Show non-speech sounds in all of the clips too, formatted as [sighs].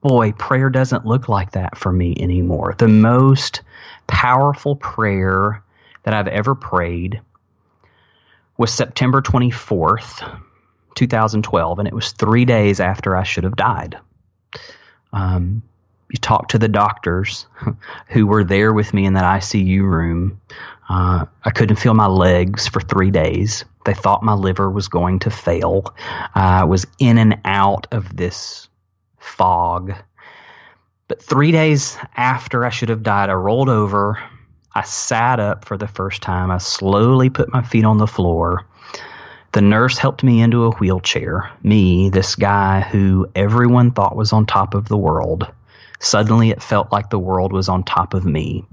boy, prayer doesn't look like that for me anymore. The most powerful prayer that I've ever prayed was September 24th, 2012, and it was three days after I should have died. Um, you talk to the doctors [laughs] who were there with me in that ICU room. Uh, I couldn't feel my legs for three days. They thought my liver was going to fail. I was in and out of this fog. But three days after I should have died, I rolled over. I sat up for the first time. I slowly put my feet on the floor. The nurse helped me into a wheelchair. Me, this guy who everyone thought was on top of the world. Suddenly it felt like the world was on top of me.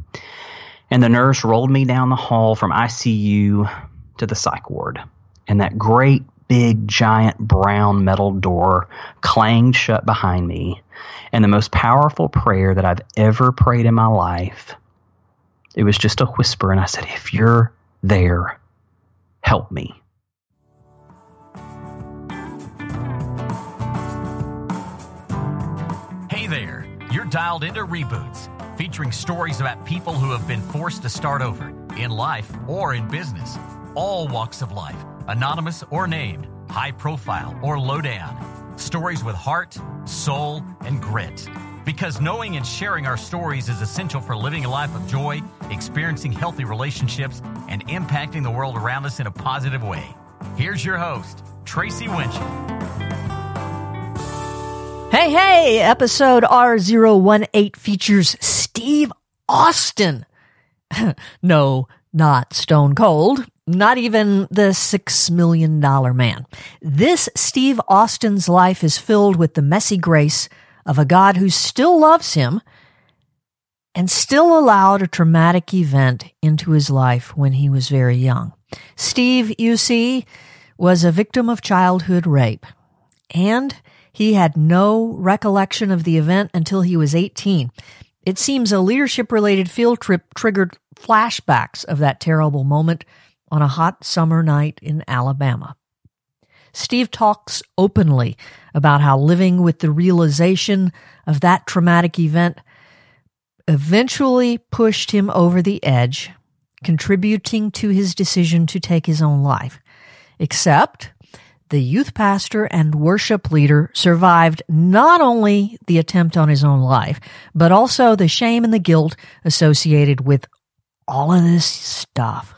And the nurse rolled me down the hall from ICU to the psych ward. And that great big giant brown metal door clanged shut behind me. And the most powerful prayer that I've ever prayed in my life, it was just a whisper. And I said, If you're there, help me. Hey there, you're dialed into Reboots, featuring stories about people who have been forced to start over in life or in business, all walks of life, anonymous or named, high profile or low down. Stories with heart, soul, and grit. Because knowing and sharing our stories is essential for living a life of joy, experiencing healthy relationships, and impacting the world around us in a positive way. Here's your host, Tracy Winchell. Hey, hey, episode R018 features Steve Austin. [laughs] no, not Stone Cold, not even the six million dollar man. This Steve Austin's life is filled with the messy grace of a God who still loves him and still allowed a traumatic event into his life when he was very young. Steve, you see, was a victim of childhood rape and he had no recollection of the event until he was 18. It seems a leadership related field trip triggered flashbacks of that terrible moment on a hot summer night in Alabama. Steve talks openly about how living with the realization of that traumatic event eventually pushed him over the edge, contributing to his decision to take his own life. Except the youth pastor and worship leader survived not only the attempt on his own life, but also the shame and the guilt associated with all of this stuff.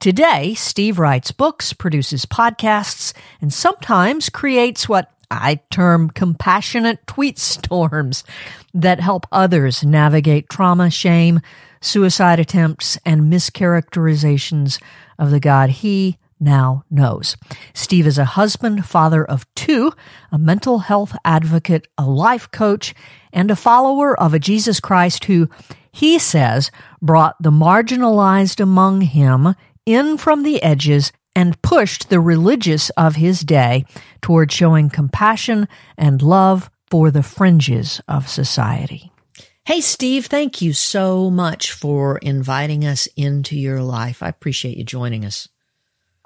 Today, Steve writes books, produces podcasts, and sometimes creates what I term compassionate tweet storms that help others navigate trauma, shame, suicide attempts, and mischaracterizations of the God he now knows. Steve is a husband, father of two, a mental health advocate, a life coach, and a follower of a Jesus Christ who, he says, brought the marginalized among him in from the edges and pushed the religious of his day toward showing compassion and love for the fringes of society. Hey, Steve, thank you so much for inviting us into your life. I appreciate you joining us.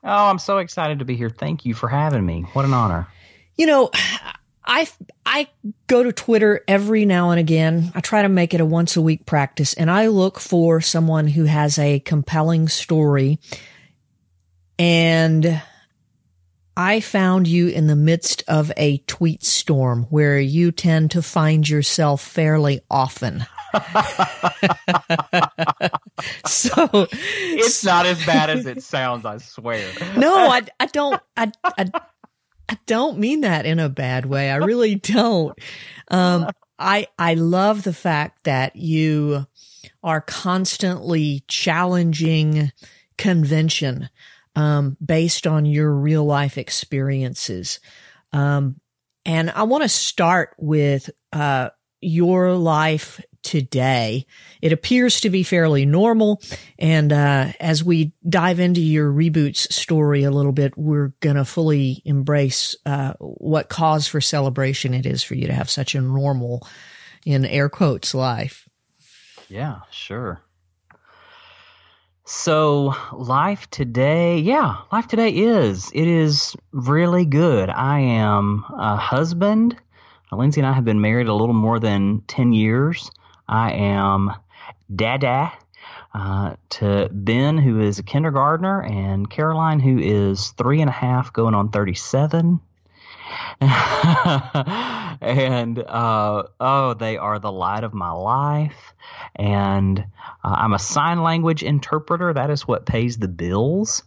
Oh, I'm so excited to be here. Thank you for having me. What an honor. You know, I I go to Twitter every now and again. I try to make it a once a week practice and I look for someone who has a compelling story. And I found you in the midst of a tweet storm where you tend to find yourself fairly often. [laughs] so it's not as bad as [laughs] it sounds, I swear. No, I, I don't, I, I, I don't mean that in a bad way. I really don't. Um, I, I love the fact that you are constantly challenging convention, um, based on your real life experiences. Um, and I want to start with, uh, your life today. It appears to be fairly normal. And uh, as we dive into your reboots story a little bit, we're going to fully embrace uh, what cause for celebration it is for you to have such a normal, in air quotes, life. Yeah, sure. So, life today, yeah, life today is. It is really good. I am a husband. Lindsay and I have been married a little more than 10 years. I am dada uh, to Ben, who is a kindergartner, and Caroline, who is three and a half, going on 37. [laughs] and uh, oh, they are the light of my life. And uh, I'm a sign language interpreter. That is what pays the bills.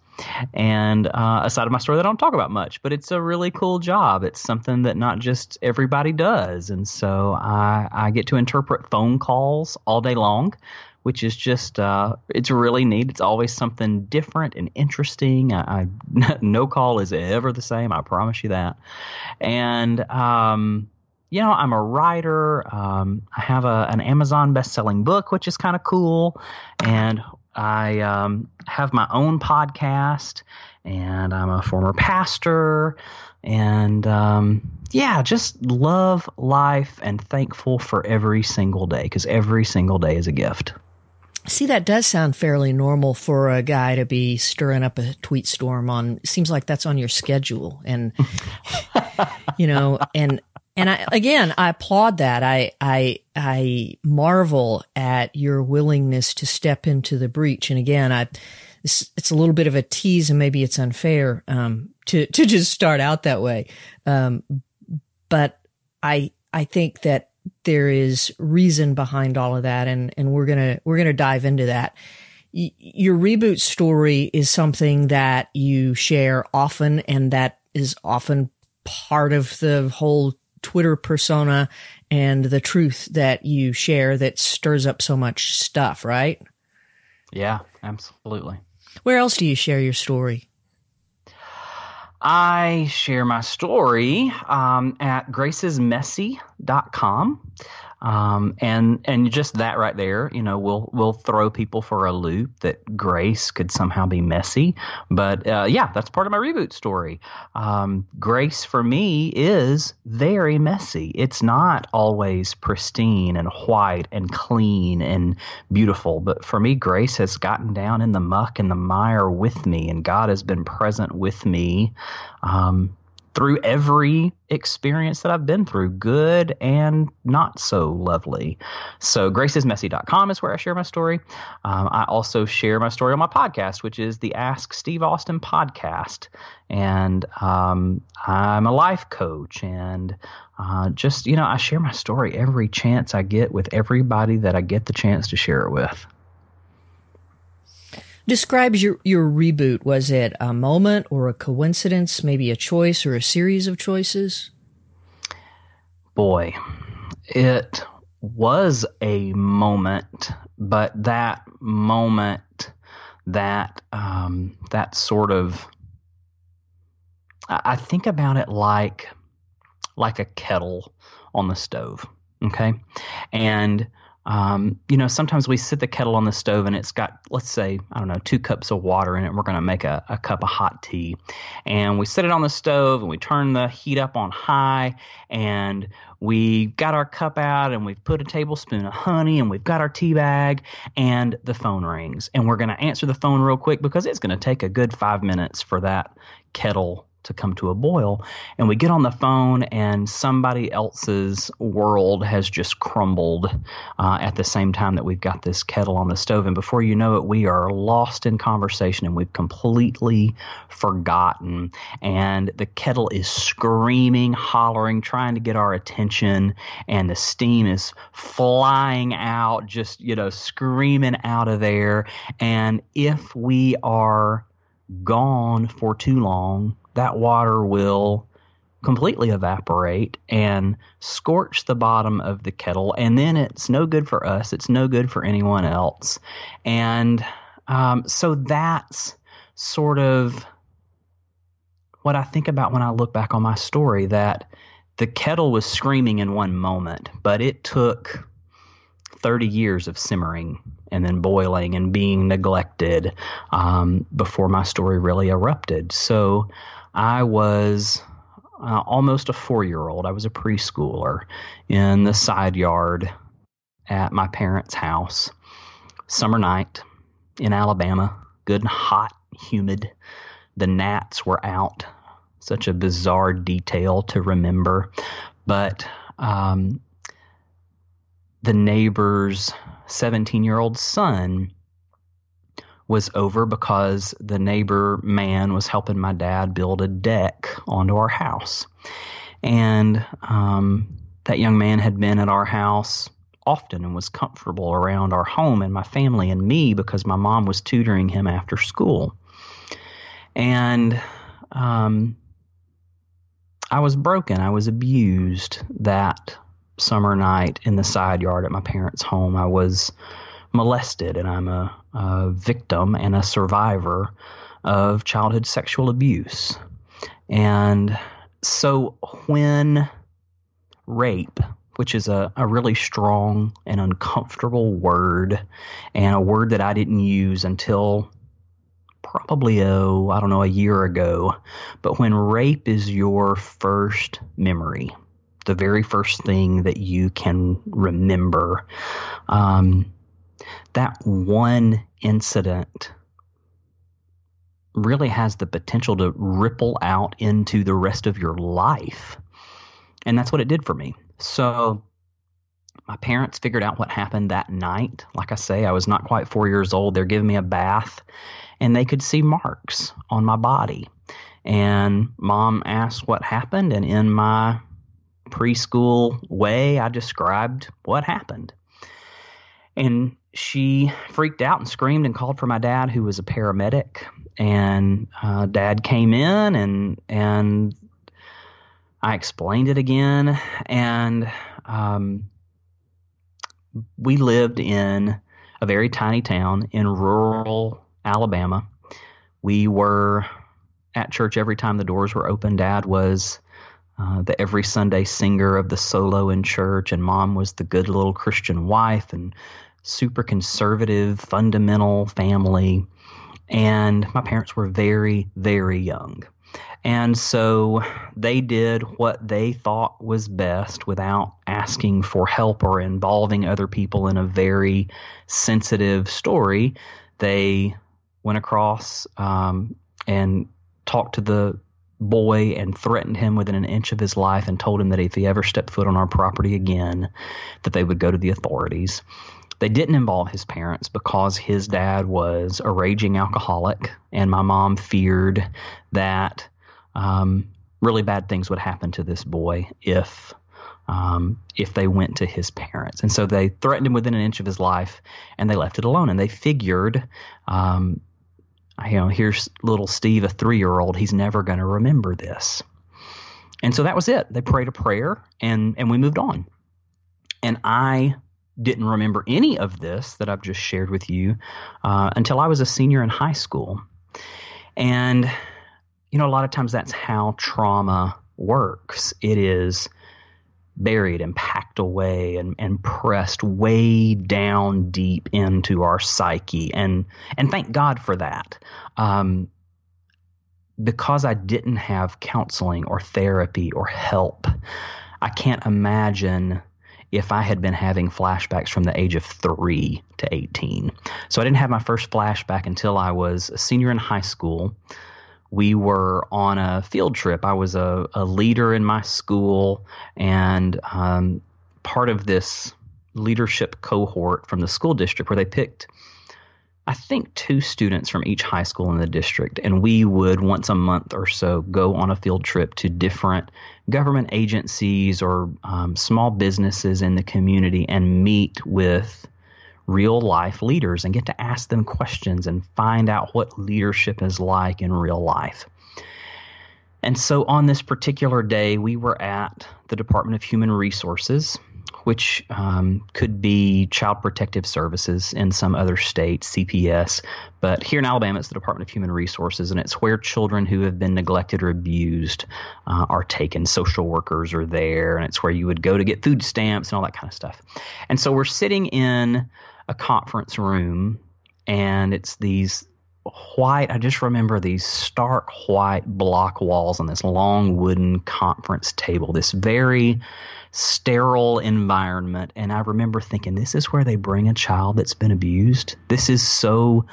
And uh, a side of my story that I don't talk about much, but it's a really cool job. It's something that not just everybody does. And so I, I get to interpret phone calls all day long which is just uh, it's really neat. It's always something different and interesting. I, I, [laughs] no call is ever the same. I promise you that. And um, you know, I'm a writer. Um, I have a, an Amazon best-selling book, which is kind of cool, and I um, have my own podcast. And I'm a former pastor, and um, yeah, just love life and thankful for every single day because every single day is a gift. See, that does sound fairly normal for a guy to be stirring up a tweet storm on. Seems like that's on your schedule, and [laughs] you know, and and I again, I applaud that. I I I marvel at your willingness to step into the breach. And again, I it's, it's a little bit of a tease, and maybe it's unfair um, to to just start out that way. Um, but I I think that there is reason behind all of that, and and we're gonna we're gonna dive into that. Your reboot story is something that you share often, and that is often part of the whole Twitter persona and the truth that you share that stirs up so much stuff, right? Yeah, absolutely. Where else do you share your story? I share my story um, at gracesmessy.com. Um, and and just that right there, you know, will will throw people for a loop that grace could somehow be messy. But uh, yeah, that's part of my reboot story. Um, grace for me is very messy. It's not always pristine and white and clean and beautiful. But for me, grace has gotten down in the muck and the mire with me, and God has been present with me. Um, through every experience that I've been through, good and not so lovely. So, gracesmessy.com is where I share my story. Um, I also share my story on my podcast, which is the Ask Steve Austin podcast. And um, I'm a life coach and uh, just, you know, I share my story every chance I get with everybody that I get the chance to share it with describes your, your reboot. Was it a moment or a coincidence, maybe a choice or a series of choices? Boy, it was a moment, but that moment, that um, that sort of, I think about it like like a kettle on the stove. Okay, and um, you know, sometimes we sit the kettle on the stove and it's got, let's say, I don't know, two cups of water in it. We're going to make a, a cup of hot tea. And we set it on the stove and we turn the heat up on high and we got our cup out and we've put a tablespoon of honey and we've got our tea bag and the phone rings. And we're going to answer the phone real quick because it's going to take a good five minutes for that kettle to come to a boil. And we get on the phone, and somebody else's world has just crumbled uh, at the same time that we've got this kettle on the stove. And before you know it, we are lost in conversation and we've completely forgotten. And the kettle is screaming, hollering, trying to get our attention, and the steam is flying out, just, you know, screaming out of there. And if we are gone for too long, that water will completely evaporate and scorch the bottom of the kettle. And then it's no good for us, it's no good for anyone else. And um, so that's sort of what I think about when I look back on my story that the kettle was screaming in one moment, but it took 30 years of simmering and then boiling and being neglected um, before my story really erupted. So I was uh, almost a four year old. I was a preschooler in the side yard at my parents' house. Summer night in Alabama, good and hot, humid. The gnats were out. Such a bizarre detail to remember. But um, the neighbor's 17 year old son was over because the neighbor man was helping my dad build a deck onto our house. And um, that young man had been at our house often and was comfortable around our home and my family and me because my mom was tutoring him after school. And um, I was broken. I was abused that summer night in the side yard at my parents' home. I was molested, and I'm a, a victim and a survivor of childhood sexual abuse. And so when rape, which is a, a really strong and uncomfortable word, and a word that I didn't use until probably, oh, I don't know, a year ago. But when rape is your first memory, the very first thing that you can remember, um, that one incident really has the potential to ripple out into the rest of your life. And that's what it did for me. So my parents figured out what happened that night. Like I say, I was not quite four years old. They're giving me a bath, and they could see marks on my body. And mom asked what happened, and in my preschool way, I described what happened. And she freaked out and screamed and called for my dad, who was a paramedic. And uh, dad came in and and I explained it again, and um, we lived in a very tiny town in rural Alabama. We were at church every time the doors were open. Dad was uh, the every Sunday singer of the solo in church, and mom was the good little Christian wife and super conservative, fundamental family. And my parents were very, very young. And so they did what they thought was best without asking for help or involving other people in a very sensitive story. They went across um, and talked to the boy and threatened him within an inch of his life and told him that if he ever stepped foot on our property again that they would go to the authorities they didn't involve his parents because his dad was a raging alcoholic and my mom feared that um, really bad things would happen to this boy if um, if they went to his parents. And so they threatened him within an inch of his life, and they left it alone. And they figured, um, you know, here's little Steve, a three year old. He's never going to remember this. And so that was it. They prayed a prayer, and and we moved on. And I didn't remember any of this that I've just shared with you uh, until I was a senior in high school. And you know, a lot of times that's how trauma works. It is buried and packed away and, and pressed way down deep into our psyche. And, and thank God for that. Um, because I didn't have counseling or therapy or help, I can't imagine if I had been having flashbacks from the age of three to 18. So I didn't have my first flashback until I was a senior in high school we were on a field trip. I was a, a leader in my school, and um, part of this leadership cohort from the school district where they picked, I think, two students from each high school in the district. And we would once a month or so go on a field trip to different government agencies or um, small businesses in the community and meet with real life leaders and get to ask them questions and find out what leadership is like in real life. And so on this particular day, we were at the Department of Human Resources, which um, could be Child Protective Services in some other state, CPS. But here in Alabama, it's the Department of Human Resources, and it's where children who have been neglected or abused uh, are taken. Social workers are there, and it's where you would go to get food stamps and all that kind of stuff. And so we're sitting in a conference room, and it's these white. I just remember these stark white block walls on this long wooden conference table. This very sterile environment, and I remember thinking, "This is where they bring a child that's been abused. This is so."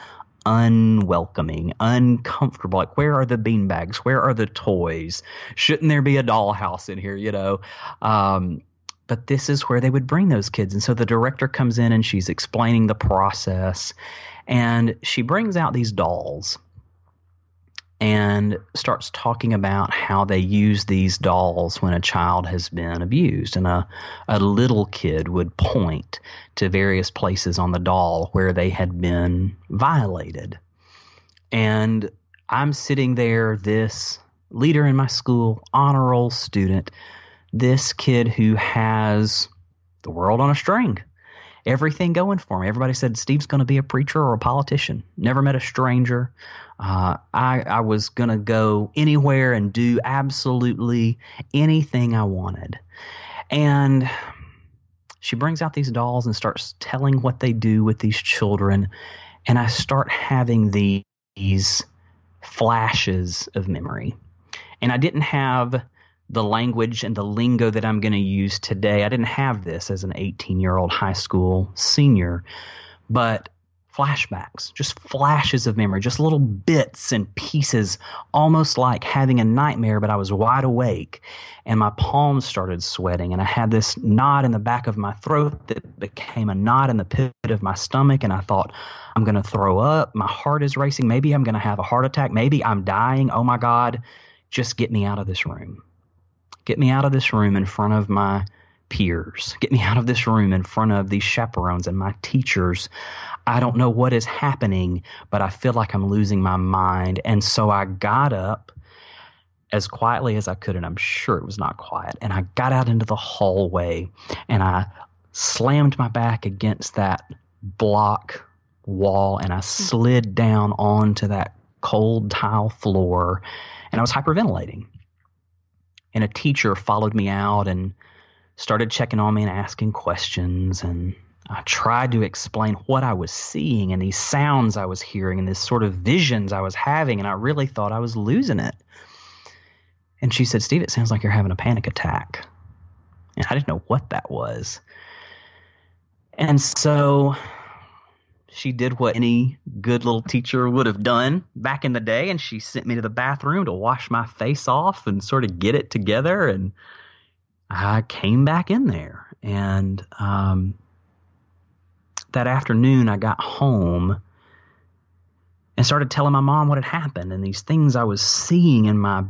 unwelcoming, uncomfortable. Like, where are the beanbags? Where are the toys? Shouldn't there be a dollhouse in here? You know, um, but this is where they would bring those kids. And so the director comes in and she's explaining the process. And she brings out these dolls and starts talking about how they use these dolls when a child has been abused. And a, a little kid would point to various places on the doll where they had been violated. And I'm sitting there, this leader in my school, honor roll student, this kid who has the world on a string everything going for me. Everybody said Steve's going to be a preacher or a politician. Never met a stranger. Uh, I, I was going to go anywhere and do absolutely anything I wanted. And she brings out these dolls and starts telling what they do with these children. And I start having these flashes of memory. And I didn't have the language and the lingo that I'm going to use today. I didn't have this as an 18 year old high school senior, but flashbacks, just flashes of memory, just little bits and pieces, almost like having a nightmare, but I was wide awake and my palms started sweating and I had this knot in the back of my throat that became a knot in the pit of my stomach and I thought I'm going to throw up, my heart is racing, maybe I'm going to have a heart attack, maybe I'm dying. Oh my god, just get me out of this room. Get me out of this room in front of my peers. Get me out of this room in front of these chaperones and my teachers. I don't know what is happening, but I feel like I'm losing my mind. And so I got up as quietly as I could, and I'm sure it was not quiet. And I got out into the hallway and I slammed my back against that block wall and I slid down onto that cold tile floor and I was hyperventilating and a teacher followed me out and started checking on me and asking questions and I tried to explain what I was seeing and these sounds I was hearing and this sort of visions I was having and I really thought I was losing it. And she said, "Steve, it sounds like you're having a panic attack." And I didn't know what that was. And so she did what any good little teacher would have done back in the day and she sent me to the bathroom to wash my face off and sort of get it together and i came back in there. And um, that afternoon i got home and started telling my mom what had happened and these things i was seeing in my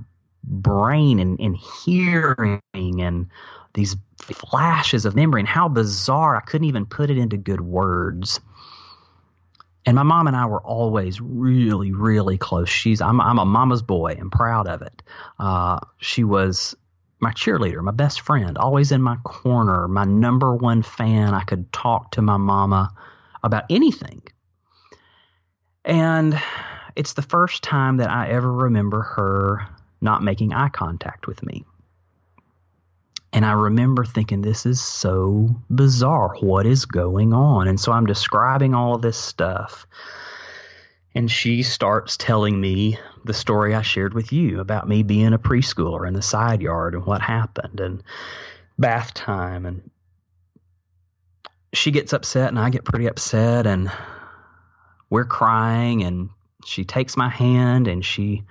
brain and, and hearing and these flashes of memory and how bizarre i couldn't even put it into good words and my mom and I were always really, really close. She's I'm I'm a mama's boy and proud of it. Uh, she was my cheerleader, my best friend, always in my corner, my number one fan. I could talk to my mama about anything. And it's the first time that I ever remember her not making eye contact with me. And I remember thinking, this is so bizarre. What is going on? And so I'm describing all this stuff. And she starts telling me the story I shared with you about me being a preschooler in the side yard and what happened and bath time. And she gets upset and I get pretty upset and we're crying. And she takes my hand and she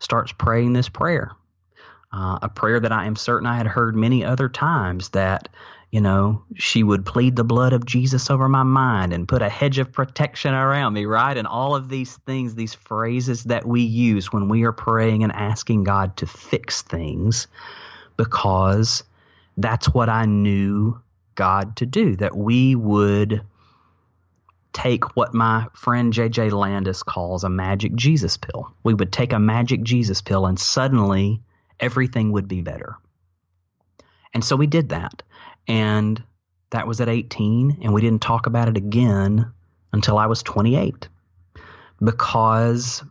starts praying this prayer uh, a prayer that I am certain I had heard many other times that, you know, she would plead the blood of Jesus over my mind and put a hedge of protection around me, right? And all of these things, these phrases that we use when we are praying and asking God to fix things because that's what I knew God to do, that we would take what my friend JJ Landis calls a magic Jesus pill. We would take a magic Jesus pill and suddenly everything would be better. And so we did that. And that was at 18, and we didn't talk about it again until I was 28. Because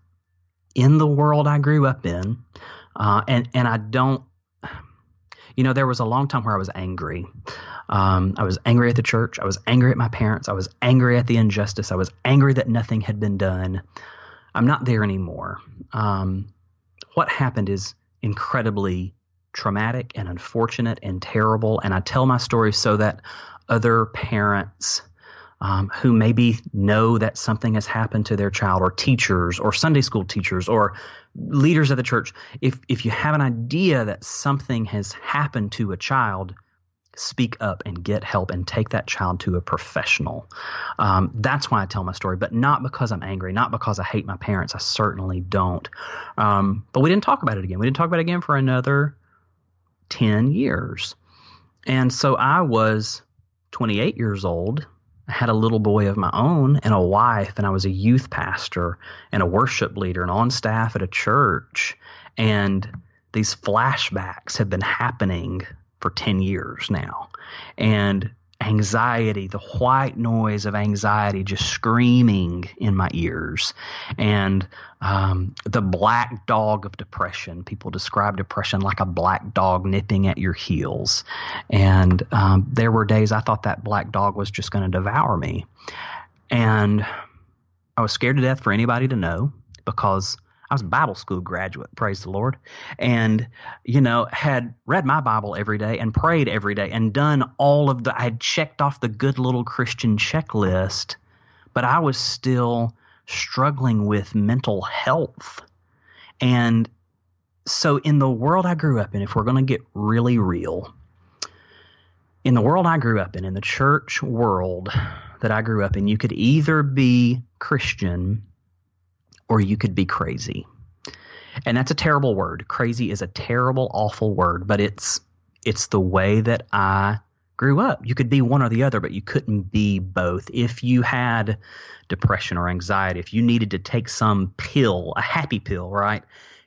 in the world I grew up in, uh, and, and I don't, you know, there was a long time where I was angry. Um, I was angry at the church. I was angry at my parents. I was angry at the injustice. I was angry that nothing had been done. I'm not there anymore. Um, what happened is incredibly traumatic and unfortunate and terrible. And I tell my story so that other parents um, who maybe know that something has happened to their child, or teachers, or Sunday school teachers, or leaders of the church, if if you have an idea that something has happened to a child, speak up and get help and take that child to a professional. Um, that's why I tell my story, but not because I'm angry, not because I hate my parents. I certainly don't. Um, but we didn't talk about it again. We didn't talk about it again for another 10 years. And so I was 28 years old. I had a little boy of my own and a wife, and I was a youth pastor and a worship leader and on staff at a church. And these flashbacks have been happening for 10 years now. And anxiety, the white noise of anxiety just screaming in my ears, and um, the black dog of depression. People describe depression like a black dog nipping at your heels. And um, there were days I thought that black dog was just going to devour me. And I was scared to death for anybody to know because I was a Bible school graduate, praise the Lord, and you know had read my Bible every day and prayed every day and done all of the. I had checked off the good little Christian checklist, but I was still struggling with mental health, and so in the world I grew up in, if we're going to get really real, in the world I grew up in, in the church world that I grew up in, you could either be Christian or you could be crazy. And that's a terrible word. Crazy is a terrible, awful word, but it's it's the way that I grew up. You could be one or the other, but you couldn't be both. If you had depression or anxiety, if you needed to take some pill, a happy pill, right?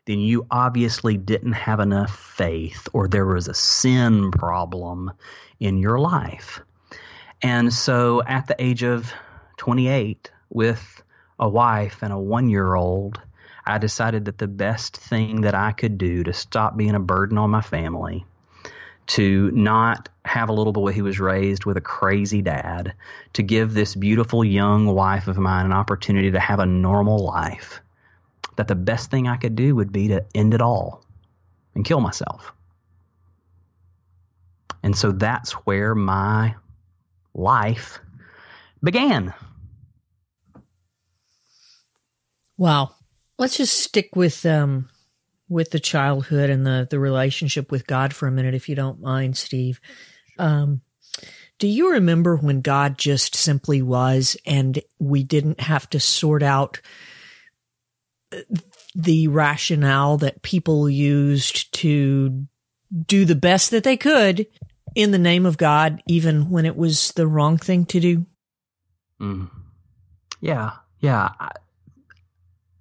Then you obviously didn't have enough faith or there was a sin problem in your life. And so at the age of 28, with a wife and a one year old, I decided that the best thing that I could do to stop being a burden on my family, to not have a little boy who was raised with a crazy dad, to give this beautiful young wife of mine an opportunity to have a normal life, that the best thing I could do would be to end it all and kill myself. And so that's where my life began. Wow. Let's just stick with um with the childhood and the the relationship with God for a minute, if you don't mind, Steve. Um, do you remember when God just simply was, and we didn't have to sort out the rationale that people used to do the best that they could in the name of God, even when it was the wrong thing to do? Mm. Yeah, yeah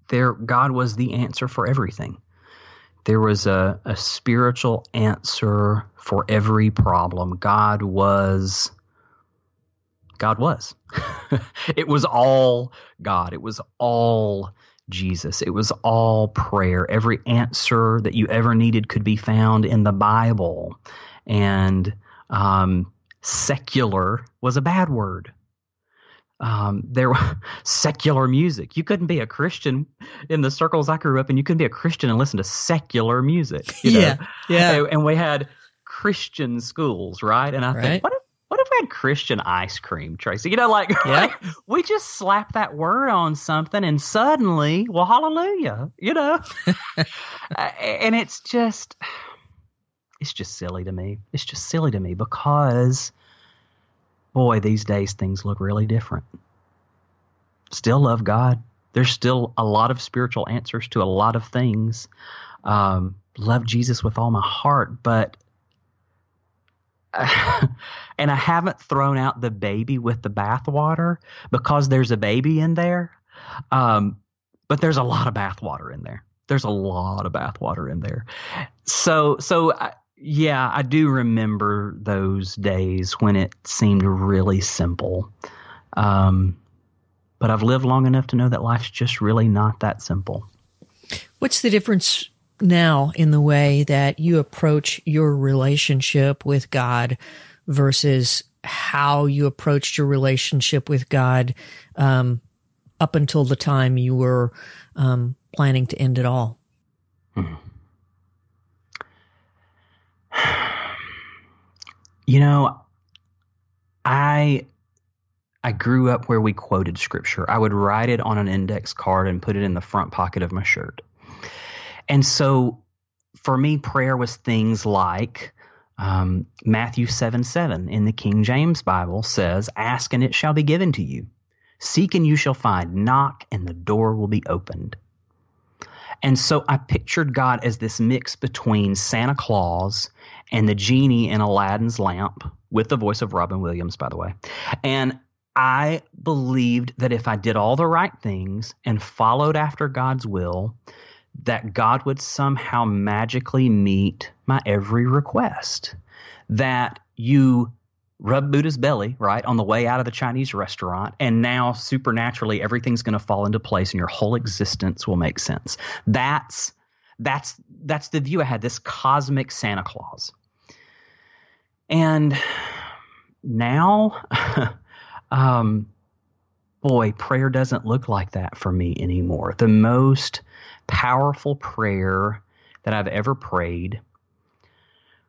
there God was the answer for everything. There was a, a spiritual answer for every problem. God was God was. [laughs] it was all God. It was all Jesus. It was all prayer. Every answer that you ever needed could be found in the Bible. And um, secular was a bad word um, there was [laughs] secular music. You couldn't be a Christian in the circles I grew up in. You couldn't be a Christian and listen to secular music. You know? yeah, yeah. And, we had Christian schools, right? And I right. think, what if what if we had Christian ice cream, Tracy? You know, like, [laughs] yeah. like we just slap that word on something, and suddenly, well, hallelujah. You know, [laughs] and it's just, it's just silly to me. It's just silly to me because boy, these days things look really different. Still love God. There's still a lot of spiritual answers to a lot of things. Um, love Jesus with all my heart, but [laughs] and I haven't thrown out the baby with the bathwater because there's a baby in there. Um, but there's a lot of bathwater in there. There's a lot of bathwater in there. So, so I, yeah, I do remember those days when it seemed really simple. Um, but I've lived long enough to know that life's just really not that simple. What's the difference now in the way that you approach your relationship with God versus how you approached your relationship with God um, up until the time you were um, planning to end it all? Hmm. You know, I I grew up where we quoted scripture. I would write it on an index card and put it in the front pocket of my shirt. And so for me, prayer was things like Um, Matthew 7 7 in the King James Bible says, Ask and it shall be given to you. Seek and you shall find. Knock and the door will be opened. And so I pictured God as this mix between Santa Claus and the genie in Aladdin's lamp, with the voice of Robin Williams, by the way. And I believed that if I did all the right things and followed after God's will, that God would somehow magically meet my every request. That you rub Buddha's belly, right, on the way out of the Chinese restaurant, and now supernaturally everything's going to fall into place and your whole existence will make sense. That's that's that's the view I had, this cosmic Santa Claus. And now [laughs] um boy, prayer doesn't look like that for me anymore. The most powerful prayer that I've ever prayed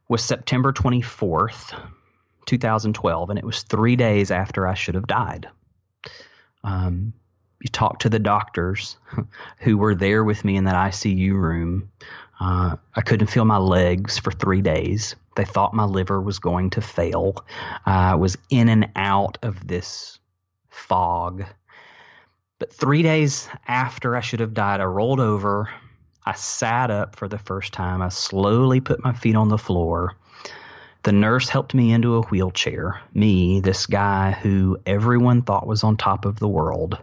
was September 24th, 2012, and it was three days after I should have died. Um, you talk to the doctors [laughs] who were there with me in that ICU room. Uh, I couldn't feel my legs for three days. They thought my liver was going to fail. Uh, I was in and out of this fog. But three days after I should have died, I rolled over. I sat up for the first time. I slowly put my feet on the floor. The nurse helped me into a wheelchair. Me, this guy who everyone thought was on top of the world.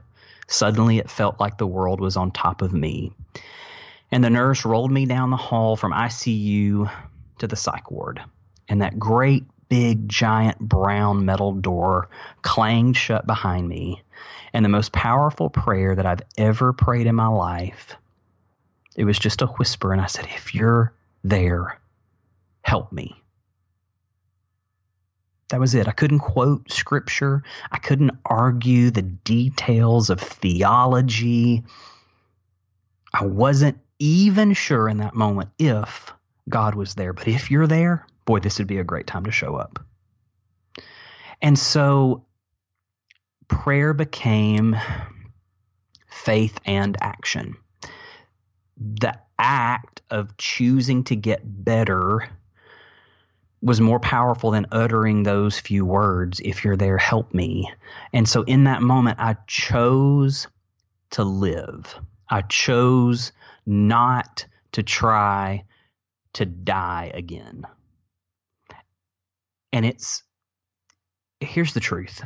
Suddenly it felt like the world was on top of me. And the nurse rolled me down the hall from ICU to the psych ward. And that great big giant brown metal door clanged shut behind me. And the most powerful prayer that I've ever prayed in my life, it was just a whisper. And I said, If you're there, help me. That was it. I couldn't quote scripture. I couldn't argue the details of theology. I wasn't even sure in that moment if God was there. But if you're there, boy, this would be a great time to show up. And so prayer became faith and action. The act of choosing to get better was more powerful than uttering those few words if you're there help me. And so in that moment i chose to live. I chose not to try to die again. And it's here's the truth.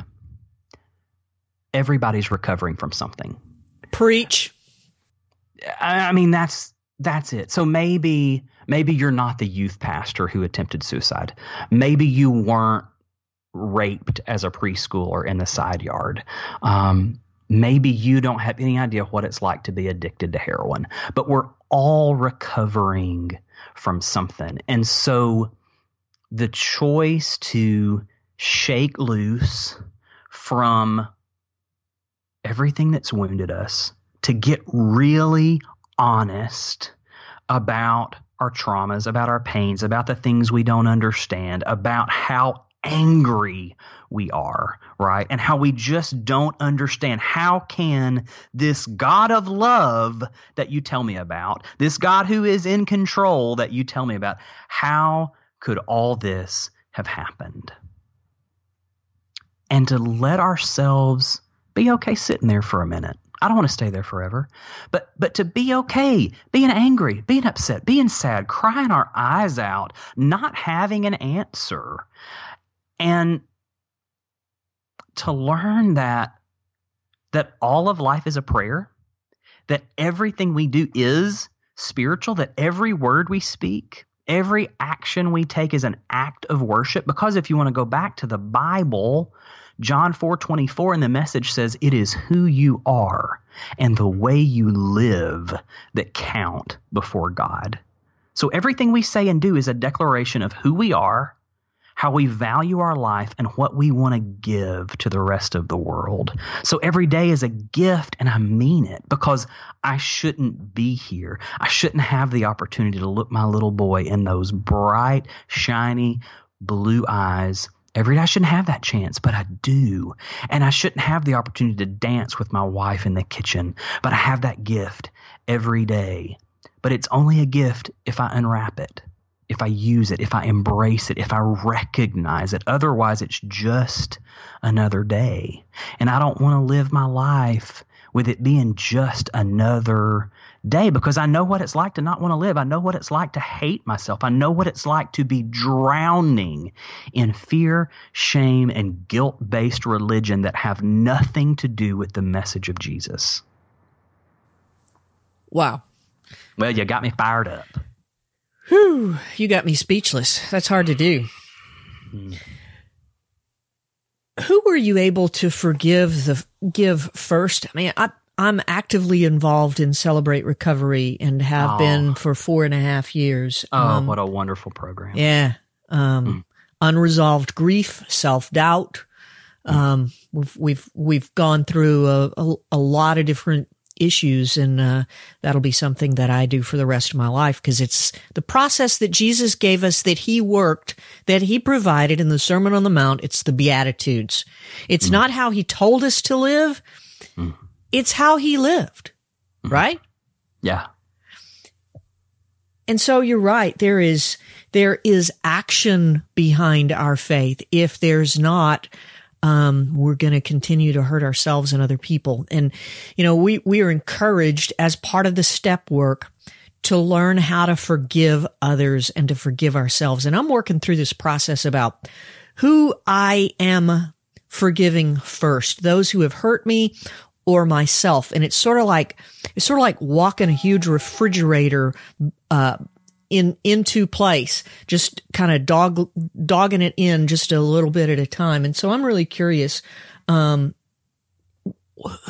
Everybody's recovering from something. Preach. I, I mean that's that's it. So maybe maybe you're not the youth pastor who attempted suicide. Maybe you weren't raped as a preschooler in the side yard. Um, maybe you don't have any idea what it's like to be addicted to heroin. But we're all recovering from something, and so the choice to shake loose from everything that's wounded us to get really honest about our traumas, about our pains, about the things we don't understand, about how angry we are, right? And how we just don't understand. How can this God of love that you tell me about, this God who is in control that you tell me about, how could all this have happened? And to let ourselves be okay sitting there for a minute I don't want to stay there forever. But but to be okay, being angry, being upset, being sad, crying our eyes out, not having an answer. And to learn that that all of life is a prayer, that everything we do is spiritual, that every word we speak, every action we take is an act of worship because if you want to go back to the Bible, John 4:24 in the message says it is who you are and the way you live that count before God. So everything we say and do is a declaration of who we are, how we value our life and what we want to give to the rest of the world. So every day is a gift and I mean it because I shouldn't be here. I shouldn't have the opportunity to look my little boy in those bright, shiny blue eyes Every day I shouldn't have that chance, but I do. And I shouldn't have the opportunity to dance with my wife in the kitchen, but I have that gift every day. But it's only a gift if I unwrap it. if I use it, if I embrace it, if I recognize it. Otherwise, it's just another day. And I don't want to live my life with it being just another day because I know what it's like to not want to live. I know what it's like to hate myself. I know what it's like to be drowning in fear, shame, and guilt based religion that have nothing to do with the message of Jesus. Wow. Well, you got me fired up. Whew, you got me speechless. That's hard to do. Hmm. Who were you able to forgive the give first? I mean, I, I'm actively involved in Celebrate Recovery and have oh. been for four and a half years. Oh, um, what a wonderful program! Yeah, um, mm. unresolved grief, self doubt. Mm. Um, we've we've we've gone through a, a, a lot of different issues. And uh, that'll be something that I do for the rest of my life because it's the process that Jesus gave us that he worked, that he provided in the Sermon on the Mount. It's the Beatitudes. It's mm. not how he told us to live. Mm. It's how he lived, mm. right? Yeah. And so you're right. There is, there is action behind our faith. If there's not, um, we're going to continue to hurt ourselves and other people. And, you know, we, we are encouraged as part of the step work to learn how to forgive others and to forgive ourselves. And I'm working through this process about who I am forgiving first, those who have hurt me or myself. And it's sort of like, it's sort of like walking a huge refrigerator, uh, in into place, just kind of dog dogging it in just a little bit at a time. And so I'm really curious, um,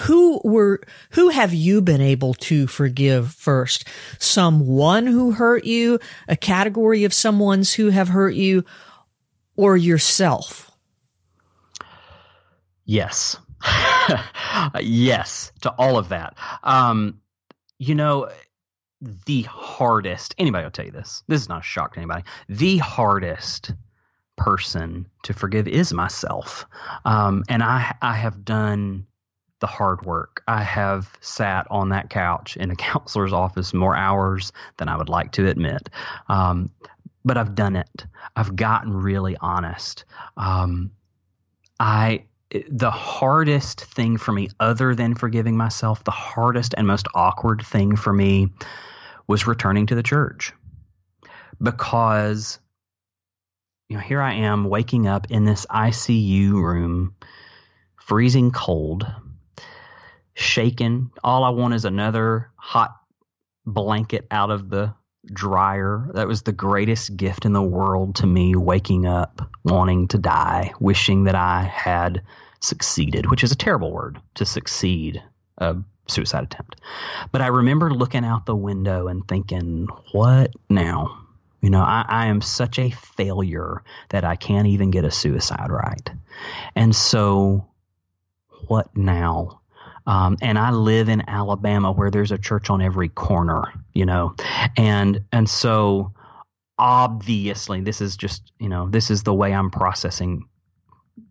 who were who have you been able to forgive first? Someone who hurt you, a category of someone's who have hurt you, or yourself? Yes. [laughs] yes to all of that. Um, you know, the hardest, anybody will tell you this. This is not a shock to anybody. The hardest person to forgive is myself. Um, and I, I have done the hard work. I have sat on that couch in a [laughs] counselor's office more hours than I would like to admit. Um, but I've done it. I've gotten really honest. Um, I the hardest thing for me, other than forgiving myself, the hardest and most awkward thing for me was returning to the church. Because you know here I am waking up in this ICU room freezing cold shaken all I want is another hot blanket out of the dryer that was the greatest gift in the world to me waking up wanting to die wishing that I had succeeded which is a terrible word to succeed a suicide attempt. But I remember looking out the window and thinking, what now? You know, I, I, am such a failure that I can't even get a suicide right. And so, what now? Um, and I live in Alabama where there's a church on every corner, you know, and and so obviously this is just you know this is the way I'm processing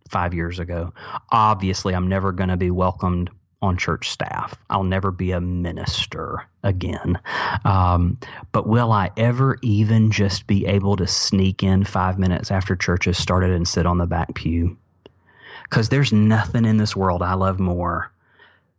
five years ago. Obviously, I'm never going to be welcomed on church staff. I'll never be a minister again. Um, but will I ever even just be able to sneak in five minutes after church has started and sit on the back pew? Because there's nothing in this world I love more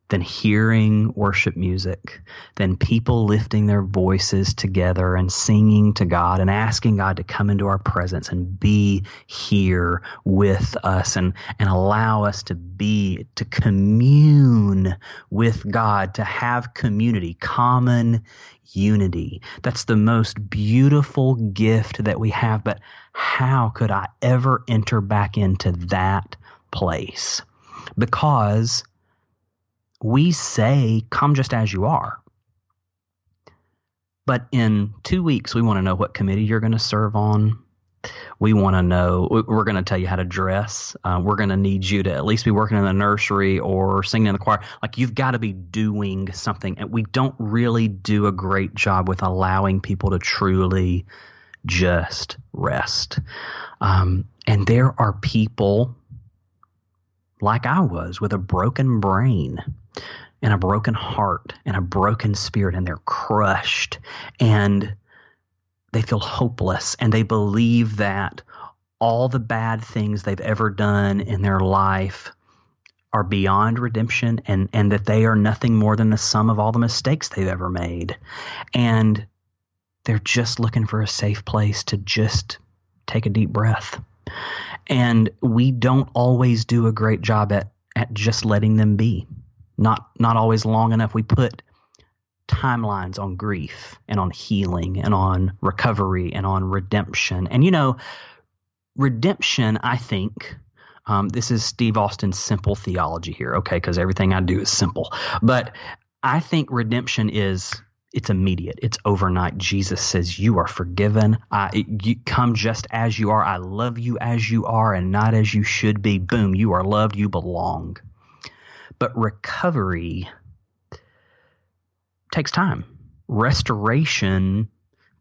than hearing worship music, than people lifting their voices together and singing to God and asking God to come into our presence and be here with us and, and allow us to be, to commune with God, to have community, common unity. That's the most beautiful gift that we have. But how could I ever enter back into that place? Because we say, come just as you are. But in two weeks, we want to know what committee you're going to serve on. We want to know, we're going to tell you how to dress. Uh, we're going to need you to at least be working in the nursery or singing in the choir. Like you've got to be doing something. And we don't really do a great job with allowing people to truly just rest. Um, and there are people like I was with a broken brain and a broken heart and a broken spirit and they're crushed and they feel hopeless and they believe that all the bad things they've ever done in their life are beyond redemption and, and that they are nothing more than the sum of all the mistakes they've ever made. And they're just looking for a safe place to just take a deep breath. And we don't always do a great job at, at just letting them be. Not not always long enough. We put timelines on grief and on healing and on recovery and on redemption. And you know, redemption, I think, um, this is Steve Austin's simple theology here, okay? Because everything I do is simple. But I think redemption is it's immediate. It's overnight. Jesus says, "You are forgiven. I, you come just as you are. I love you as you are, and not as you should be." Boom! You are loved. You belong. But recovery takes time. Restoration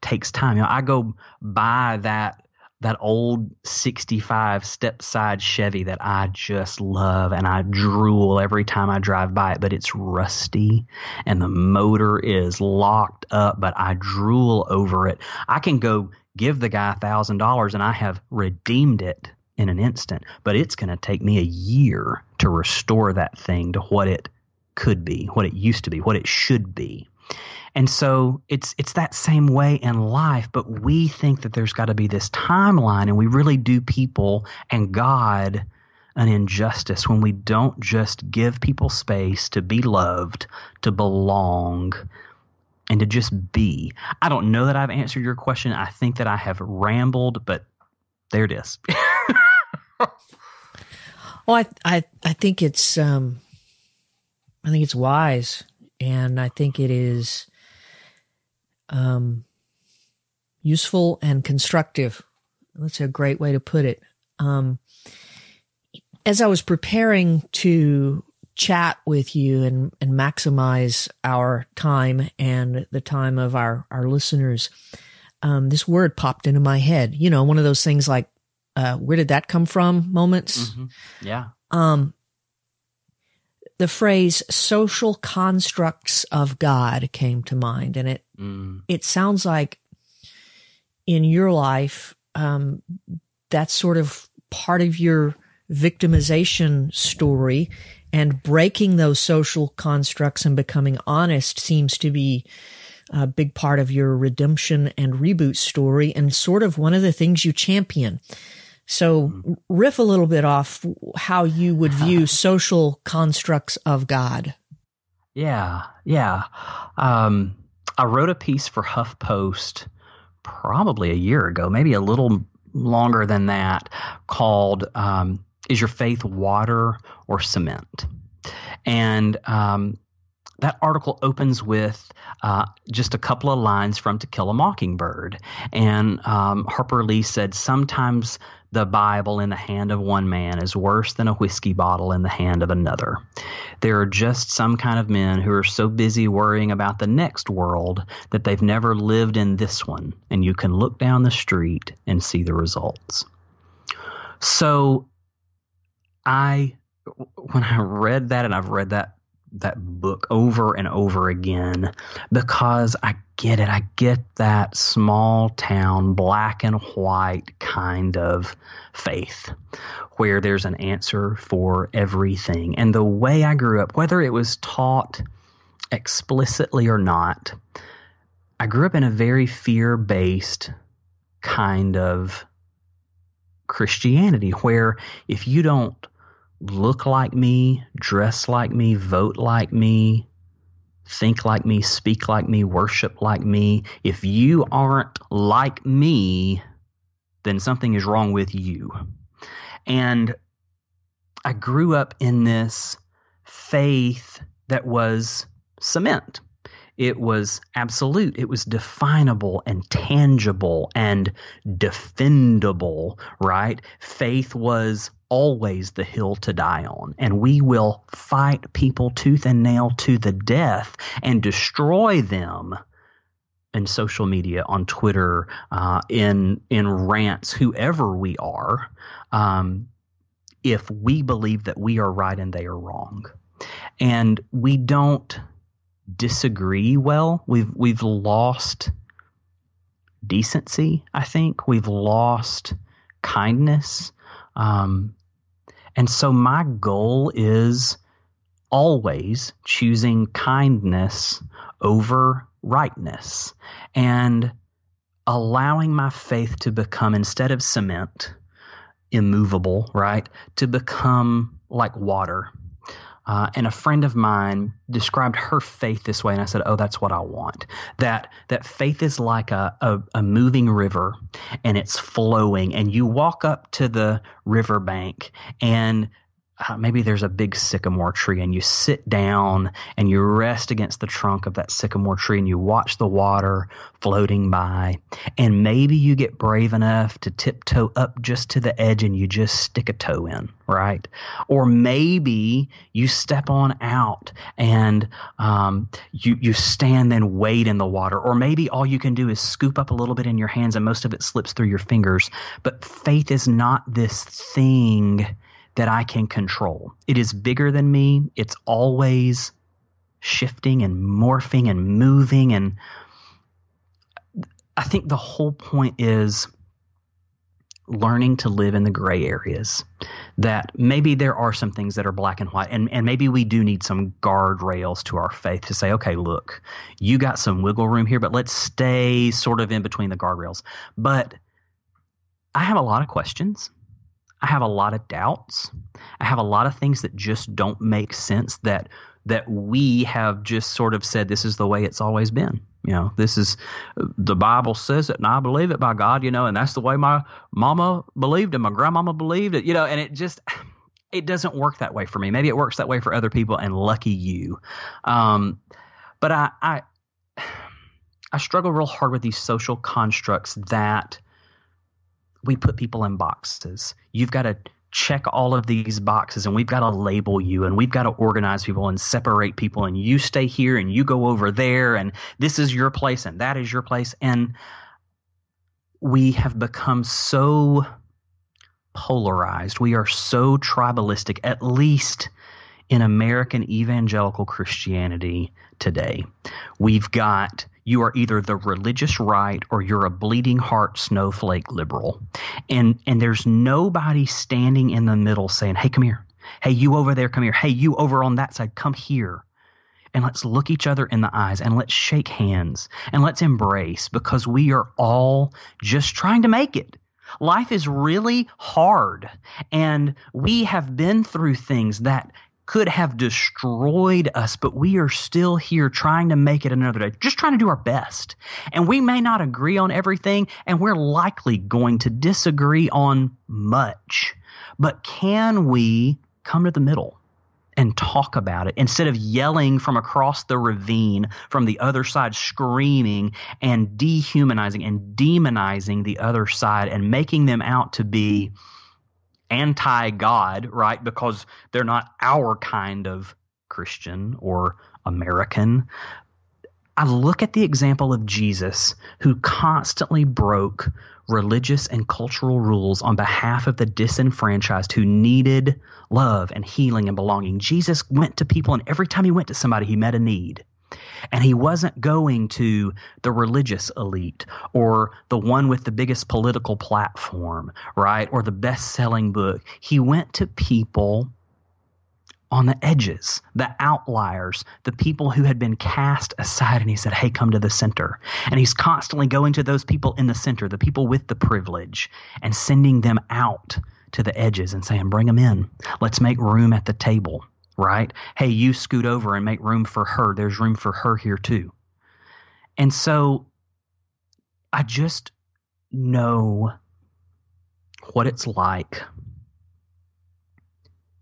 takes time. You know, I go buy that that old 65 step side Chevy that I just love and I drool every time I drive by it, but it's rusty and the motor is locked up, but I drool over it. I can go give the guy a thousand dollars and I have redeemed it in an instant, but it's going to take me a year to restore that thing to what it could be, what it used to be, what it should be. And so it's it's that same way in life, but we think that there's got to be this timeline and we really do people and God an injustice when we don't just give people space to be loved, to belong, and to just be. I don't know that I've answered your question. I think that I have rambled, but there it is. [laughs] well, I, I I think it's um I think it's wise and I think it is um, useful and constructive. That's a great way to put it. Um, as I was preparing to chat with you and, and maximize our time and the time of our, our listeners, um, this word popped into my head. You know, one of those things like, uh, where did that come from moments? Mm-hmm. Yeah. Um, the phrase social constructs of God came to mind. And it, mm. it sounds like in your life, um, that's sort of part of your victimization story and breaking those social constructs and becoming honest seems to be a big part of your redemption and reboot story and sort of one of the things you champion. So riff a little bit off how you would view [laughs] social constructs of God. Yeah, yeah. Um, I wrote a piece for HuffPost probably a year ago, maybe a little longer than that, called um, "Is Your Faith Water or Cement?" And um, that article opens with uh, just a couple of lines from To Kill a Mockingbird. And um, Harper Lee said, Sometimes the Bible in the hand of one man is worse than a whiskey bottle in the hand of another. There are just some kind of men who are so busy worrying about the next world that they've never lived in this one, and you can look down the street and see the results. So, I, when I read that, and I've read that that book over and over again because I get it. I get that small town, black and white kind of faith where there's an answer for everything. And the way I grew up, whether it was taught explicitly or not, I grew up in a very fear based kind of Christianity where if you don't look like me, dress like me, vote like me, think like me, speak like me, worship like me. If you aren't like me, then something is wrong with you. And I grew up in this faith that was cement. It was absolute. It was definable and tangible and defendable, right? Faith was always the hill to die on. And we will fight people tooth and nail to the death and destroy them in social media, on Twitter, uh, in in rants, whoever we are, um, if we believe that we are right and they are wrong, and we don't disagree well. We've we've lost decency. I think we've lost kindness. Um, and so my goal is always choosing kindness over rightness and allowing my faith to become, instead of cement, immovable, right? To become like water. Uh, and a friend of mine described her faith this way, and I said, "Oh, that's what I want. That that faith is like a, a, a moving river, and it's flowing. And you walk up to the riverbank, and uh, maybe there's a big sycamore tree and you sit down and you rest against the trunk of that sycamore tree and you watch the water floating by. And maybe you get brave enough to tiptoe up just to the edge and you just stick a toe in right? Or maybe you step on out and um, you you stand and wade in the water. Or maybe all you can do is scoop up a little bit in your hands and most of it slips through your fingers. But faith is not this thing that I can control. It is bigger than me. It's always shifting and morphing and moving. And I think the whole point is learning to live in the gray areas. That maybe there are some things that are black and white, and, and maybe we do need some guardrails to our faith to say, okay, look, you got some wiggle room here, but let's stay sort of in between the guardrails. But I have a lot of questions. I have a lot of doubts. I have a lot of things that just don't make sense that that we have just sort of said this is the way it's always been. You know, this is the Bible says it and I believe it by God, you know, and that's the way my mama believed and my grandmama believed it, you know, and it just it doesn't work that way for me. Maybe it works that way for other people and lucky you. Um, but I I I struggle real hard with these social constructs that we put people in boxes. You've got to check all of these boxes and we've got to label you and we've got to organize people and separate people and you stay here and you go over there and this is your place and that is your place and we have become so polarized we are so tribalistic at least in American evangelical Christianity today we've got you are either the religious right or you're a bleeding heart snowflake liberal. And and there's nobody standing in the middle saying, "Hey, come here. Hey, you over there, come here. Hey, you over on that side, come here." And let's look each other in the eyes and let's shake hands and let's embrace because we are all just trying to make it. Life is really hard, and we have been through things that could have destroyed us, but we are still here trying to make it another day, just trying to do our best. And we may not agree on everything, and we're likely going to disagree on much. But can we come to the middle and talk about it instead of yelling from across the ravine from the other side, screaming and dehumanizing and demonizing the other side and making them out to be anti God, right? Because they're not our kind of Christian or American. I look at the example of Jesus, who constantly broke religious and cultural rules on behalf of the disenfranchised who needed love and healing and belonging. Jesus went to people, and every time he went to somebody, he met a need. And he wasn't going to the religious elite or the one with the biggest political platform, right? Or the best selling book. He went to people on the edges, the outliers, the people who had been cast aside. And he said, Hey, come to the center. And he's constantly going to those people in the center, the people with the privilege, and sending them out to the edges and saying, Bring them in. Let's make room at the table right? Hey, you scoot over and make room for her. There's room for her here too. And so I just know what it's like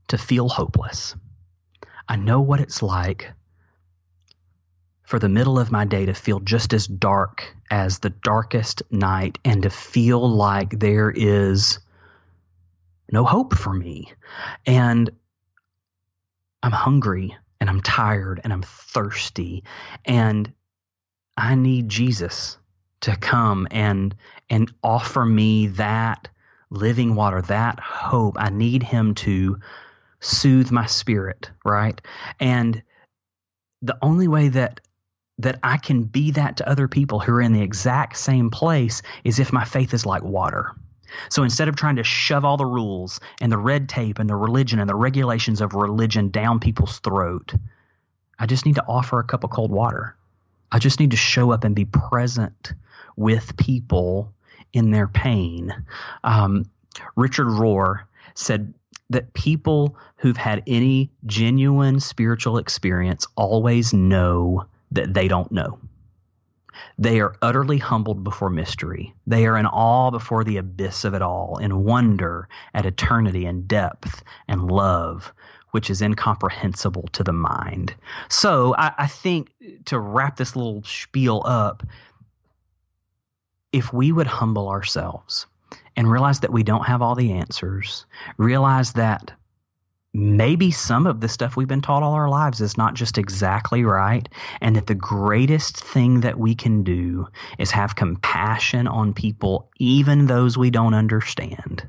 to feel hopeless. I know what it's like for the middle of my day to feel just as dark as the darkest night and to feel like there is no hope for me. And I'm hungry and I'm tired and I'm thirsty and I need Jesus to come and and offer me that living water, that hope. I need him to soothe my spirit, right? And the only way that that I can be that to other people who are in the exact same place is if my faith is like water. So instead of trying to shove all the rules and the red tape and the religion and the regulations of religion down people's throat, I just need to offer a cup of cold water. I just need to show up and be present with people in their pain. Um, Richard Rohr said that people who've had any genuine spiritual experience always know that they don't know. They are utterly humbled before mystery. They are in awe before the abyss of it all, in wonder at eternity and depth and love, which is incomprehensible to the mind. So I, I think to wrap this little spiel up, if we would humble ourselves and realize that we don't have all the answers, realize that maybe some of the stuff we've been taught all our lives is not just exactly right, and that the greatest thing that we can do is have compassion on people, even those we don't understand.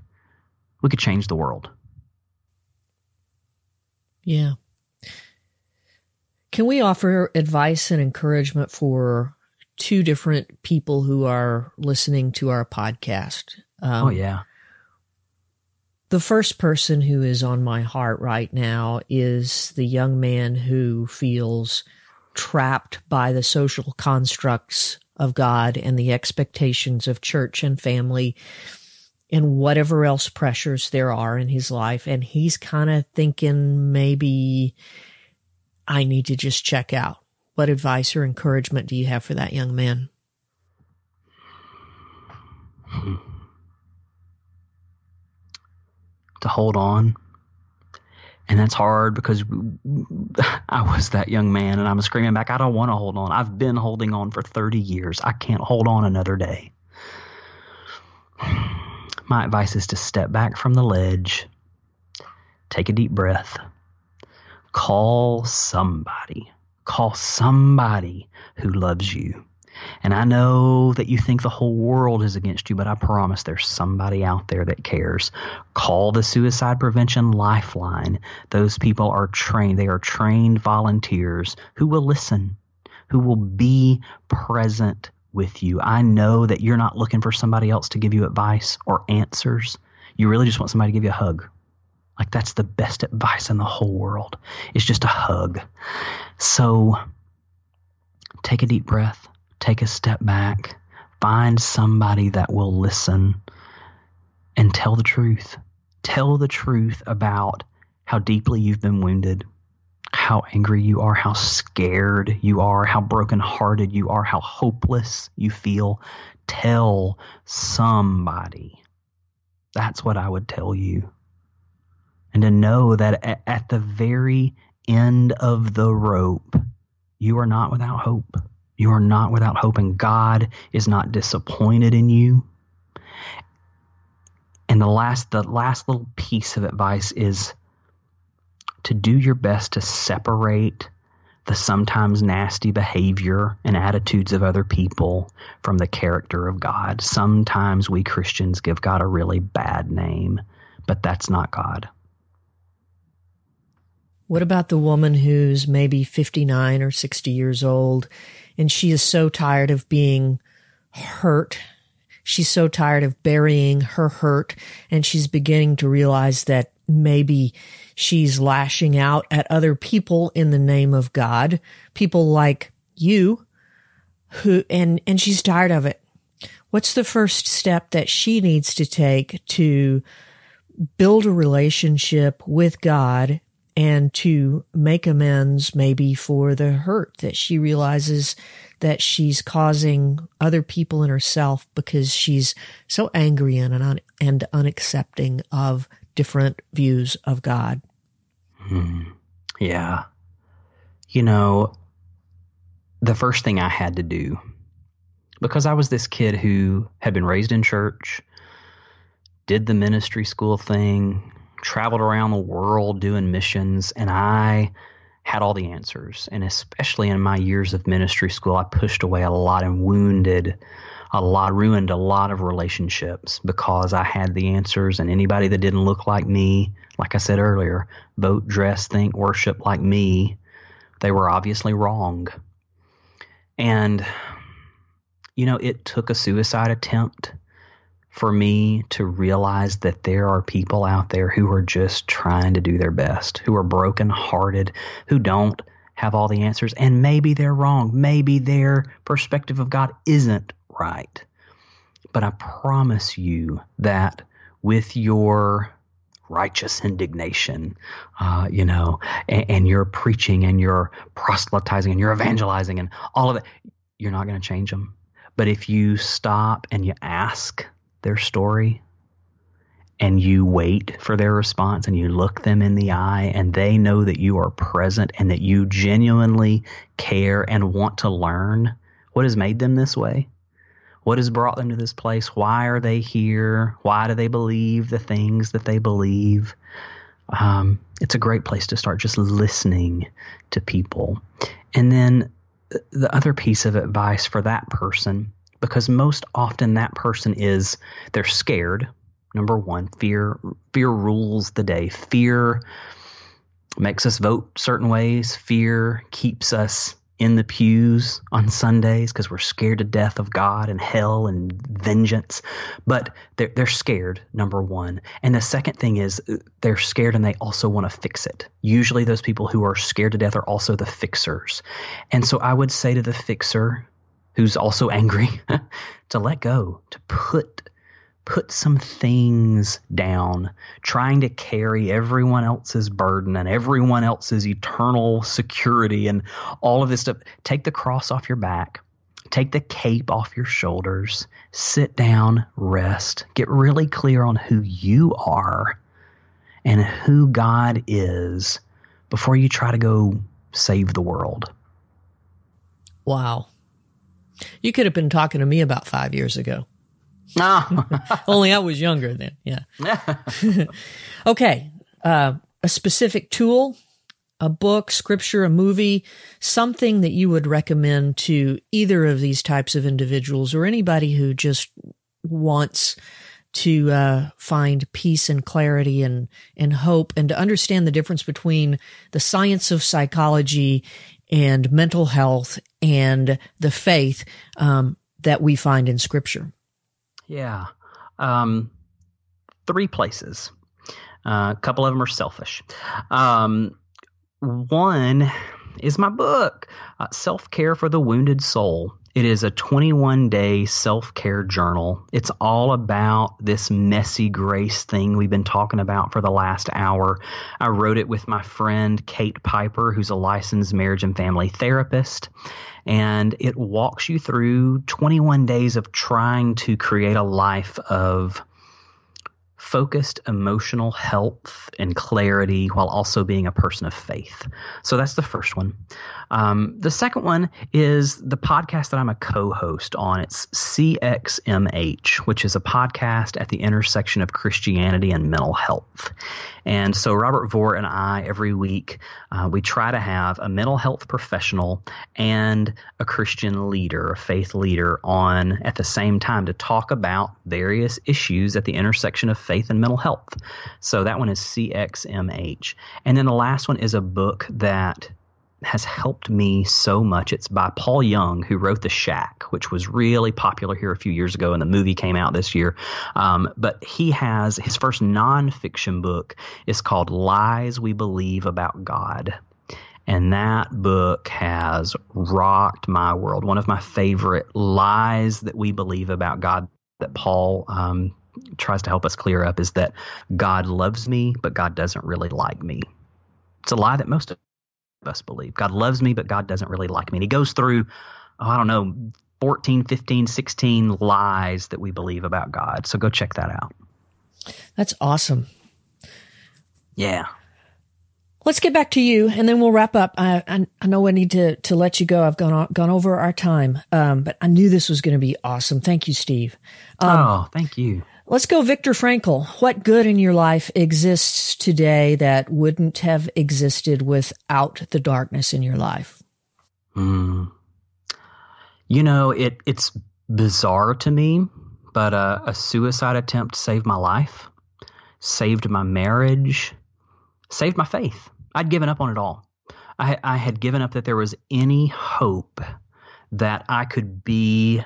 We could change the world. Yeah. Can we offer advice and encouragement for two different people who are listening to our podcast? Um, oh, yeah. The first person who is on my heart right now is the young man who feels trapped by the social constructs of God and the expectations of church and family and whatever else pressures there are in his life. And he's kind of thinking maybe I need to just check out. What advice or encouragement do you have for that young man? [laughs] to hold on. And that's hard because [laughs] I was that young man and I'm screaming back, I don't want to hold on. I've been holding on for 30 years. I can't hold on another day. [sighs] My advice is to step back from the ledge, take a deep breath, call somebody, call somebody who loves you and I know that you think the whole world is against you, but I promise there's somebody out there that cares. Call the Suicide Prevention Lifeline. Those people are trained. They are trained volunteers who will listen, who will be present with you. I know that you're not looking for somebody else to give you advice or answers. You really just want somebody to give you a hug. Like that's the best advice in the whole world. It's just a hug. So take a deep breath take a step back, find somebody that will listen, and tell the truth. Tell the truth about how deeply you've been wounded, how angry you are, how scared you are, how brokenhearted you are, how hopeless you feel. Tell somebody. That's what I would tell you. And to know that at the very end of the rope, you are not without hope. You are not without hope, and God is not disappointed in you. And the last, the last little piece of advice is to do your best to separate the sometimes nasty behavior and attitudes of other people from the character of God. Sometimes we Christians give God a really bad name, but that's not God. What about the woman who's maybe 59 or 60 years old and she is so tired of being hurt. She's so tired of burying her hurt and she's beginning to realize that maybe she's lashing out at other people in the name of God, people like you who and and she's tired of it. What's the first step that she needs to take to build a relationship with God and to make amends maybe for the hurt that she realizes that she's causing other people and herself because she's so angry and un- and unaccepting of different views of God. Hmm. Yeah. You know, the first thing I had to do because I was this kid who had been raised in church, did the ministry school thing, traveled around the world doing missions, and I had all the answers. And especially in my years of ministry school, I pushed away a lot and wounded a lot, ruined a lot of relationships because I had the answers. And anybody that didn't look like me, like I said earlier, vote, dress, think, worship like me, they were obviously wrong. And, you know, it took a suicide attempt for me to realize that there are people out there who are just trying to do their best, who are brokenhearted, who don't have all the answers, and maybe they're wrong. Maybe their perspective of God isn't right. But I promise you that with your righteous indignation, uh, you know, and, and you're preaching and you're proselytizing and you're evangelizing and all of it, you're not going to change them. But if you stop and you ask their story and you wait for their response and you look them in the eye and they know that you are present and that you genuinely care and want to learn what has made them this way what has brought them to this place? Why are they here? Why do they believe the things that they believe? Um, it's a great place to start just listening to people. And then the other piece of advice for that person, because most often that person is they're scared. Number one, fear fear rules the day. Fear makes us vote certain ways. Fear keeps us in the pews on Sundays because we're scared to death of God and hell and vengeance. But they're, they're scared, number one. And the second thing is uh, they're scared and they also want to fix it. Usually, those people who are scared to death are also the fixers. And so I would say to the fixer, who's also angry, [laughs] to let go, to put put some things down, trying to carry everyone else's burden and everyone else's eternal security and all of this stuff. Take the cross off your back, take the cape off your shoulders, sit down, rest, get really clear on who you are and who God is before you try to go save the world. Wow. You could have been talking to me about five years ago. No. [laughs] Only I was younger then. Yeah. [laughs] okay. Uh, a specific tool, a book, scripture, a movie, something that you would recommend to either of these types of individuals or anybody who just wants to uh, find peace and clarity and and hope and to understand the difference between the science of psychology and mental health and the faith um, that we find in Scripture. Yeah. Um, three places. Uh, a couple of them are selfish. Um, one is my book, uh, Self Care for the Wounded Soul. It is a 21 day self care journal. It's all about this messy grace thing we've been talking about for the last hour. I wrote it with my friend Kate Piper, who's a licensed marriage and family therapist and it walks you through 21 days of trying to create a life of focused emotional health and clarity while also being a person of faith. So that's the first one. Um, the second one is the podcast that I'm a co host on. It's CXMH, which is a podcast at the intersection of Christianity and mental health. And so Robert Vore and I, every week, uh, we try to have a mental health professional and a Christian leader, a faith leader, on at the same time to talk about various issues at the intersection of faith and mental health. So that one is CXMH. And then the last one is a book that has helped me so much. It's by Paul Young, who wrote The Shack, which was really popular here a few years ago, and the movie came out this year. Um, but he has his first nonfiction book is called Lies We Believe About God. And that book has rocked my world. One of my favorite lies that we believe about God that Paul um, tries to help us clear up is that God loves me, but God doesn't really like me. It's a lie that most of us believe. God loves me, but God doesn't really like me. And he goes through, oh, I don't know, 14, 15, 16 lies that we believe about God. So go check that out. That's awesome. Yeah. Let's get back to you, and then we'll wrap up. I, I, I know I need to to let you go. I've gone gone over our time, um, but I knew this was going to be awesome. Thank you, Steve. Um, oh, thank you. Let's go, Viktor Frankl. What good in your life exists today that wouldn't have existed without the darkness in your life? Mm. You know, it it's bizarre to me, but uh, a suicide attempt saved my life, saved my marriage, saved my faith. I'd given up on it all. I, I had given up that there was any hope that I could be.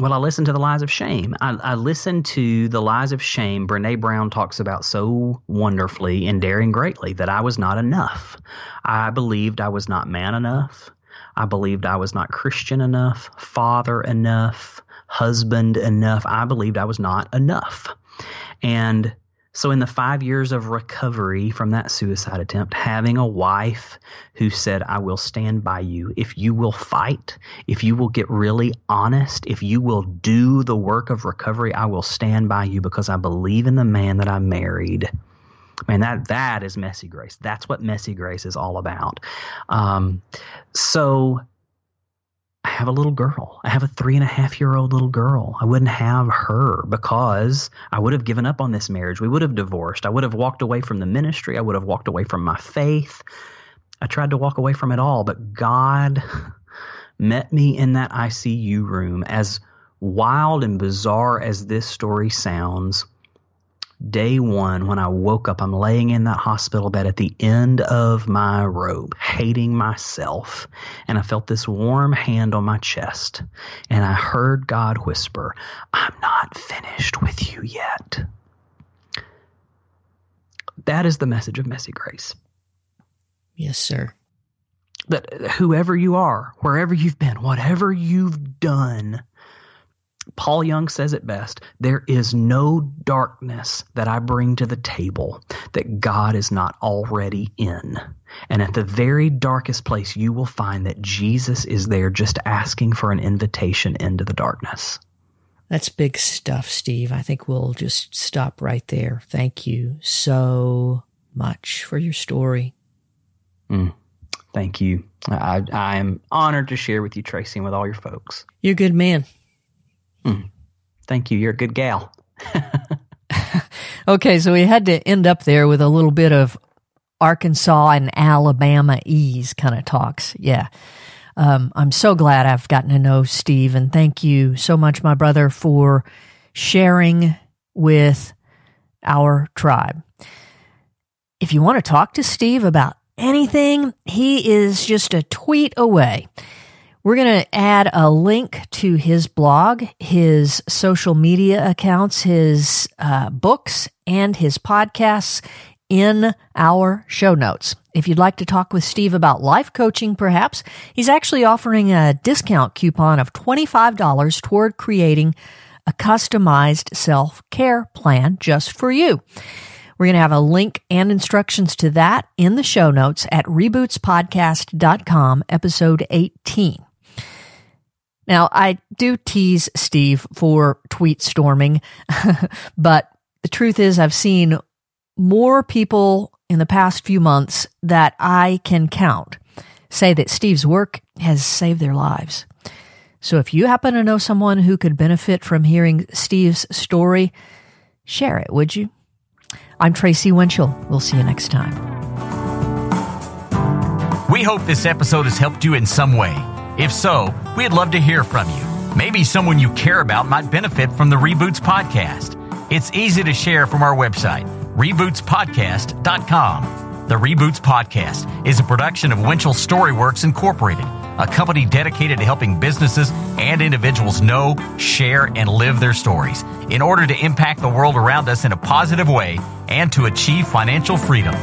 Well, I listened to the lies of shame. I, I listened to the lies of shame Brene Brown talks about so wonderfully and Daring Greatly that I was not enough. I believed I was not man enough. I believed I was not Christian enough, father enough, husband enough. I believed I was not enough. And so, in the five years of recovery from that suicide attempt, having a wife who said, I will stand by you if you will fight, if you will get really honest, if you will do the work of recovery, I will stand by you because I believe in the man that I married. Man, that that is messy grace. That's what messy grace is all about. Um, so I have a little girl. I have a three and a half year old little girl. I wouldn't have her because I would have given up on this marriage. We would have divorced. I would have walked away from the ministry. I would have walked away from my faith. I tried to walk away from it all, but God [laughs] met me in that ICU room. As wild and bizarre as this story sounds, day one, when I woke up, I'm laying in that hospital bed at the end of my rope, hating myself. And I felt this warm hand on my chest. And I heard God whisper, I'm not finished with you yet. That is the message of Messy Grace. Yes, sir. That whoever you are, wherever you've been, whatever you've done, Paul Young says it best there is no darkness that I bring to the table that God is not already in. And at the very darkest place, you will find that Jesus is there just asking for an invitation into the darkness. That's big stuff, Steve. I think we'll just stop right there. Thank you so much for your story. Mm, thank you. I, I am honored to share with you, Tracy, and with all your folks. You're a good man. Thank you. You're a good gal. [laughs] okay, so we had to end up there with a little bit of Arkansas and Alabama ease kind of talks. Yeah. Um, I'm so glad I've gotten to know Steve, and thank you so much, my brother, for sharing with our tribe. If you want to talk to Steve about anything, he is just a tweet away. We're going to add a link to his blog, his social media accounts, his uh, books, and his podcasts in our show notes. If you'd like to talk with Steve about life coaching, perhaps, he's actually offering a discount coupon of $25 toward creating a customized self care plan just for you. We're going to have a link and instructions to that in the show notes at rebootspodcast.com, episode 18. Now, I do tease Steve for tweet storming, [laughs] but the truth is, I've seen more people in the past few months that I can count say that Steve's work has saved their lives. So if you happen to know someone who could benefit from hearing Steve's story, share it, would you? I'm Tracy Winchell. We'll see you next time. We hope this episode has helped you in some way. If so, we'd love to hear from you. Maybe someone you care about might benefit from the Reboots podcast. It's easy to share from our website, rebootspodcast.com. The Reboots podcast is a production of Winchell Storyworks Incorporated, a company dedicated to helping businesses and individuals know, share, and live their stories in order to impact the world around us in a positive way and to achieve financial freedom.